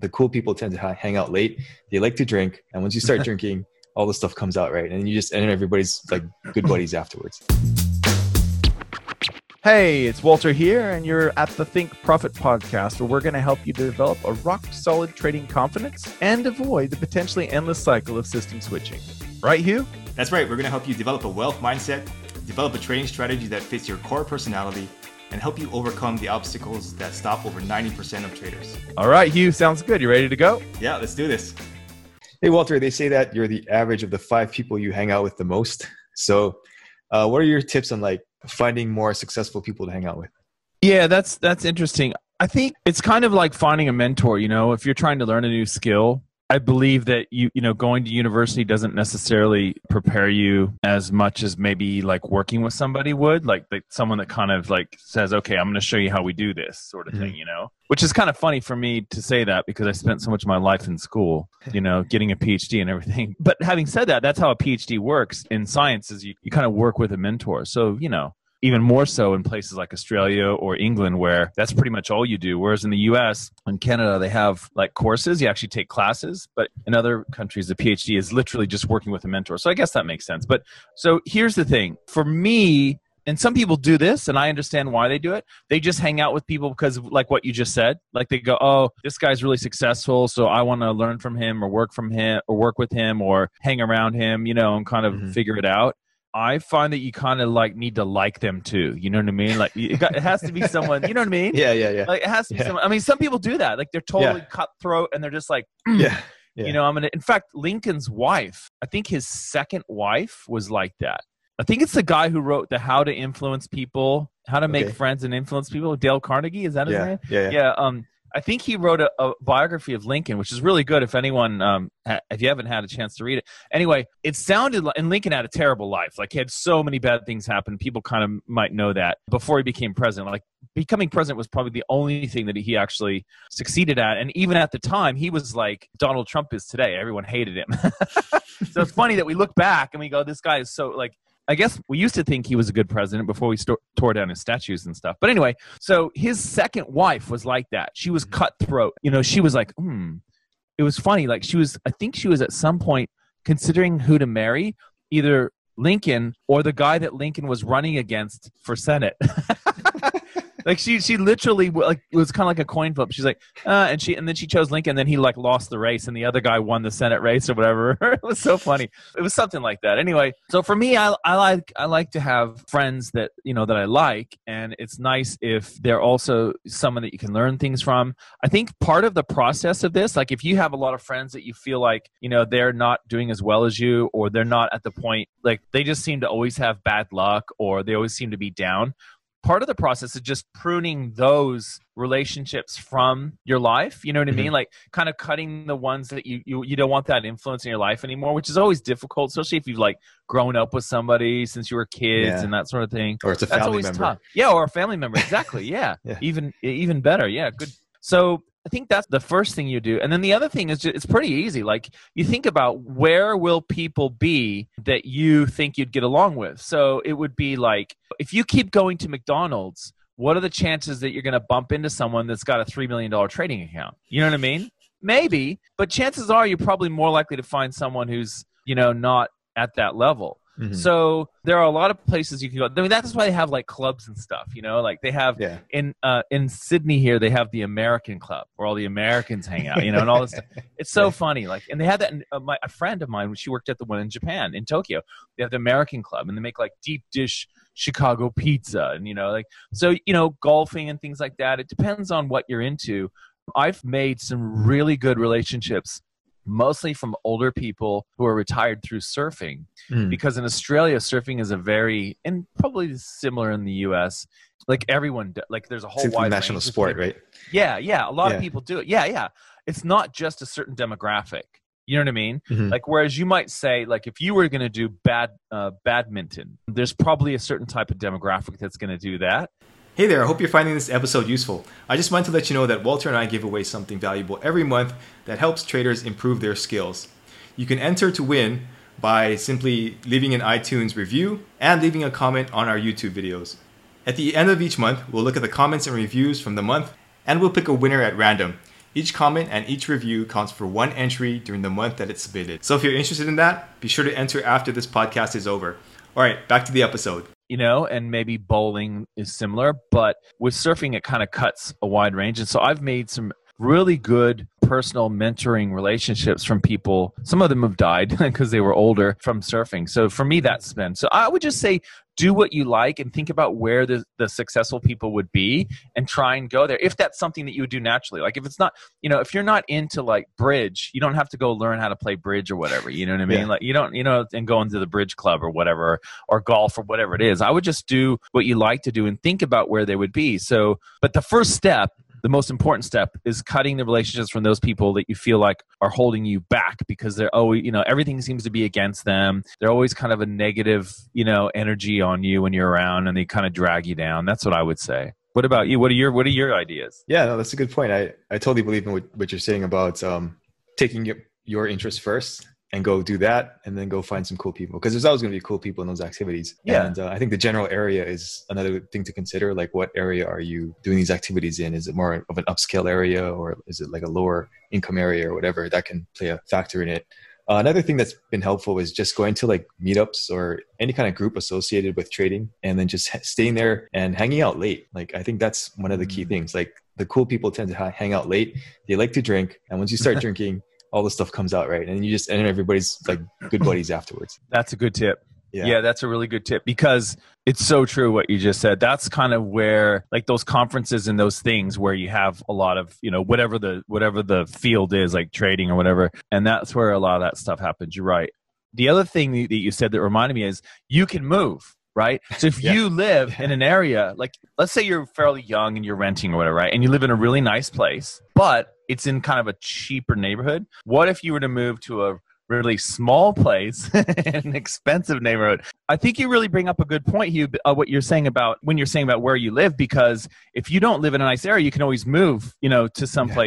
the cool people tend to hang out late. They like to drink, and once you start drinking, all the stuff comes out, right? And you just and everybody's like good buddies afterwards. Hey, it's Walter here, and you're at the Think Profit podcast, where we're going to help you develop a rock solid trading confidence and avoid the potentially endless cycle of system switching. Right, Hugh? That's right. We're going to help you develop a wealth mindset, develop a trading strategy that fits your core personality, and help you overcome the obstacles that stop over 90% of traders. All right, Hugh, sounds good. You ready to go? Yeah, let's do this. Hey, Walter, they say that you're the average of the five people you hang out with the most. So, uh, what are your tips on like finding more successful people to hang out with? Yeah, that's that's interesting. I think it's kind of like finding a mentor, you know, if you're trying to learn a new skill, I believe that you you know going to university doesn't necessarily prepare you as much as maybe like working with somebody would like like someone that kind of like says okay I'm going to show you how we do this sort of mm-hmm. thing you know? Which is kind of funny for me to say that because I spent so much of my life in school you know getting a PhD and everything. But having said that that's how a PhD works in science is you, you kind of work with a mentor. So you know even more so in places like Australia or England, where that's pretty much all you do. Whereas in the US and Canada, they have like courses, you actually take classes, but in other countries, the PhD is literally just working with a mentor. So I guess that makes sense. But so here's the thing for me, and some people do this and i understand why they do it they just hang out with people because of like what you just said like they go oh this guy's really successful so i want to learn from him or work from him or work with him or hang around him you know and kind of mm-hmm. figure it out I find that you kind of like need to like them too. You know what I mean? Like it, got, it has to be someone. You know what I mean? Yeah, yeah, yeah. Like it has to be yeah. someone. I mean, some people do that. Like they're totally yeah. cutthroat and they're just like, mm. yeah, yeah. You know, I'm gonna. In fact, Lincoln's wife. I think his second wife was like that. I think it's the guy who wrote the How to Influence People, How to Make okay. Friends and Influence People. Dale Carnegie is that his yeah. name? Yeah, yeah. Yeah. Um, I think he wrote a, a, biography of Lincoln, which is really good. If anyone, um, ha- if you haven't had a chance to read it, anyway, it sounded like, and Lincoln had a terrible life. Like he had so many bad things happen. People kind of might know that before he became president. Like becoming president was probably the only thing that he actually succeeded at. And even at the time, he was like Donald Trump is today. Everyone hated him. so it's funny that we look back and we go, this guy is so like I guess we used to think he was a good president before we st- tore down his statues and stuff. But anyway, so his second wife was like that. She was cutthroat. You know, she was like, hmm. It was funny. Like she was, I think she was at some point considering who to marry, either Lincoln or the guy that Lincoln was running against for Senate. like she she literally like it was kind of like a coin flip. She's like, uh, and she and then she chose Lincoln. And then he like lost the race, and the other guy won the Senate race or whatever. it was so funny. It was something like that. Anyway, so for me, I I like I like to have friends that you know that I like, and it's nice if they're also someone that you can learn things from. I think part of the process of this, like if you have a lot of friends that you feel like you know they're not doing as well as you, or they're not at the point like they just seem to always have bad luck, or they always seem to be down part of the process is just pruning those relationships from your life you know what i mean mm-hmm. like kind of cutting the ones that you, you you don't want that influence in your life anymore which is always difficult especially if you've like grown up with somebody since you were kids yeah. and that sort of thing or it's a family member tough. yeah or a family member exactly yeah. yeah even even better yeah good so I think that's the first thing you do. And then the other thing is just, it's pretty easy. Like you think about where will people be that you think you'd get along with. So it would be like if you keep going to McDonald's, what are the chances that you're going to bump into someone that's got a $3 million trading account? You know what I mean? Maybe, but chances are you're probably more likely to find someone who's, you know, not at that level. Mm-hmm. So there are a lot of places you can go. I mean, that's why they have like clubs and stuff. You know, like they have yeah. in uh, in Sydney here they have the American Club where all the Americans hang out. You know, and all this stuff. It's so funny. Like, and they have that. In, uh, my a friend of mine, she worked at the one in Japan in Tokyo. They have the American Club, and they make like deep dish Chicago pizza, and you know, like so you know, golfing and things like that. It depends on what you're into. I've made some really good relationships mostly from older people who are retired through surfing. Mm. Because in Australia, surfing is a very, and probably similar in the US, like everyone, like there's a whole it's wide national sport, right? Yeah, yeah. A lot yeah. of people do it. Yeah, yeah. It's not just a certain demographic. You know what I mean? Mm-hmm. Like whereas you might say, like if you were going to do bad uh, badminton, there's probably a certain type of demographic that's going to do that. Hey there, I hope you're finding this episode useful. I just wanted to let you know that Walter and I give away something valuable every month that helps traders improve their skills. You can enter to win by simply leaving an iTunes review and leaving a comment on our YouTube videos. At the end of each month, we'll look at the comments and reviews from the month and we'll pick a winner at random. Each comment and each review counts for one entry during the month that it's submitted. So if you're interested in that, be sure to enter after this podcast is over. All right, back to the episode. You know, and maybe bowling is similar, but with surfing, it kind of cuts a wide range. And so I've made some really good personal mentoring relationships from people. Some of them have died because they were older from surfing. So for me, that's been. So I would just say do what you like and think about where the, the successful people would be and try and go there if that's something that you would do naturally. Like if it's not you know if you're not into like bridge you don't have to go learn how to play bridge or whatever you know what i mean? Yeah. like you don't you know and go into the bridge club or whatever or, or golf or whatever it is. I would just do what you like to do and think about where they would be. So but the first step the most important step is cutting the relationships from those people that you feel like are holding you back because they're always you know everything seems to be against them. They're always kind of a negative you know energy on you when you're around and they kind of drag you down. That's what i would say. What about you? What are your what are your ideas? Yeah no that's a good point. I i totally believe in what, what you're saying about um taking your, your interest first and go do that and then go find some cool people because there's always going to be cool people in those activities. Yeah. And uh, i think the general area is another thing to consider like what area are you doing these activities in? Is it more of an upscale area or is it like a lower income area or whatever that can play a factor in it? Uh, another thing that's been helpful is just going to like meetups or any kind of group associated with trading and then just staying there and hanging out late. Like i think that's one of the key mm. things. Like the cool people tend to hang out late. They like to drink. And once you start drinking all the stuff comes out right. And you just and everybody's like good buddies afterwards. That's a good tip. Yeah. yeah. that's a really good tip because it's so true what you just said. That's kind of where like those conferences and those things where you have a lot of you know whatever the whatever the field is like trading or whatever. And that's where a lot of that stuff happens. You're right. The other thing that you said that reminded me is you can move right? So if yeah. you live in an area, like let's say you're fairly young and you're renting or whatever, right? And you live in a really nice place, but it's in kind of a cheaper neighborhood. What if you were to move to a really small place in an expensive neighborhood i think you really bring up a good point hugh uh, what you're saying about when you're saying about where you live because if you don't live in a nice area you can always move you know to some place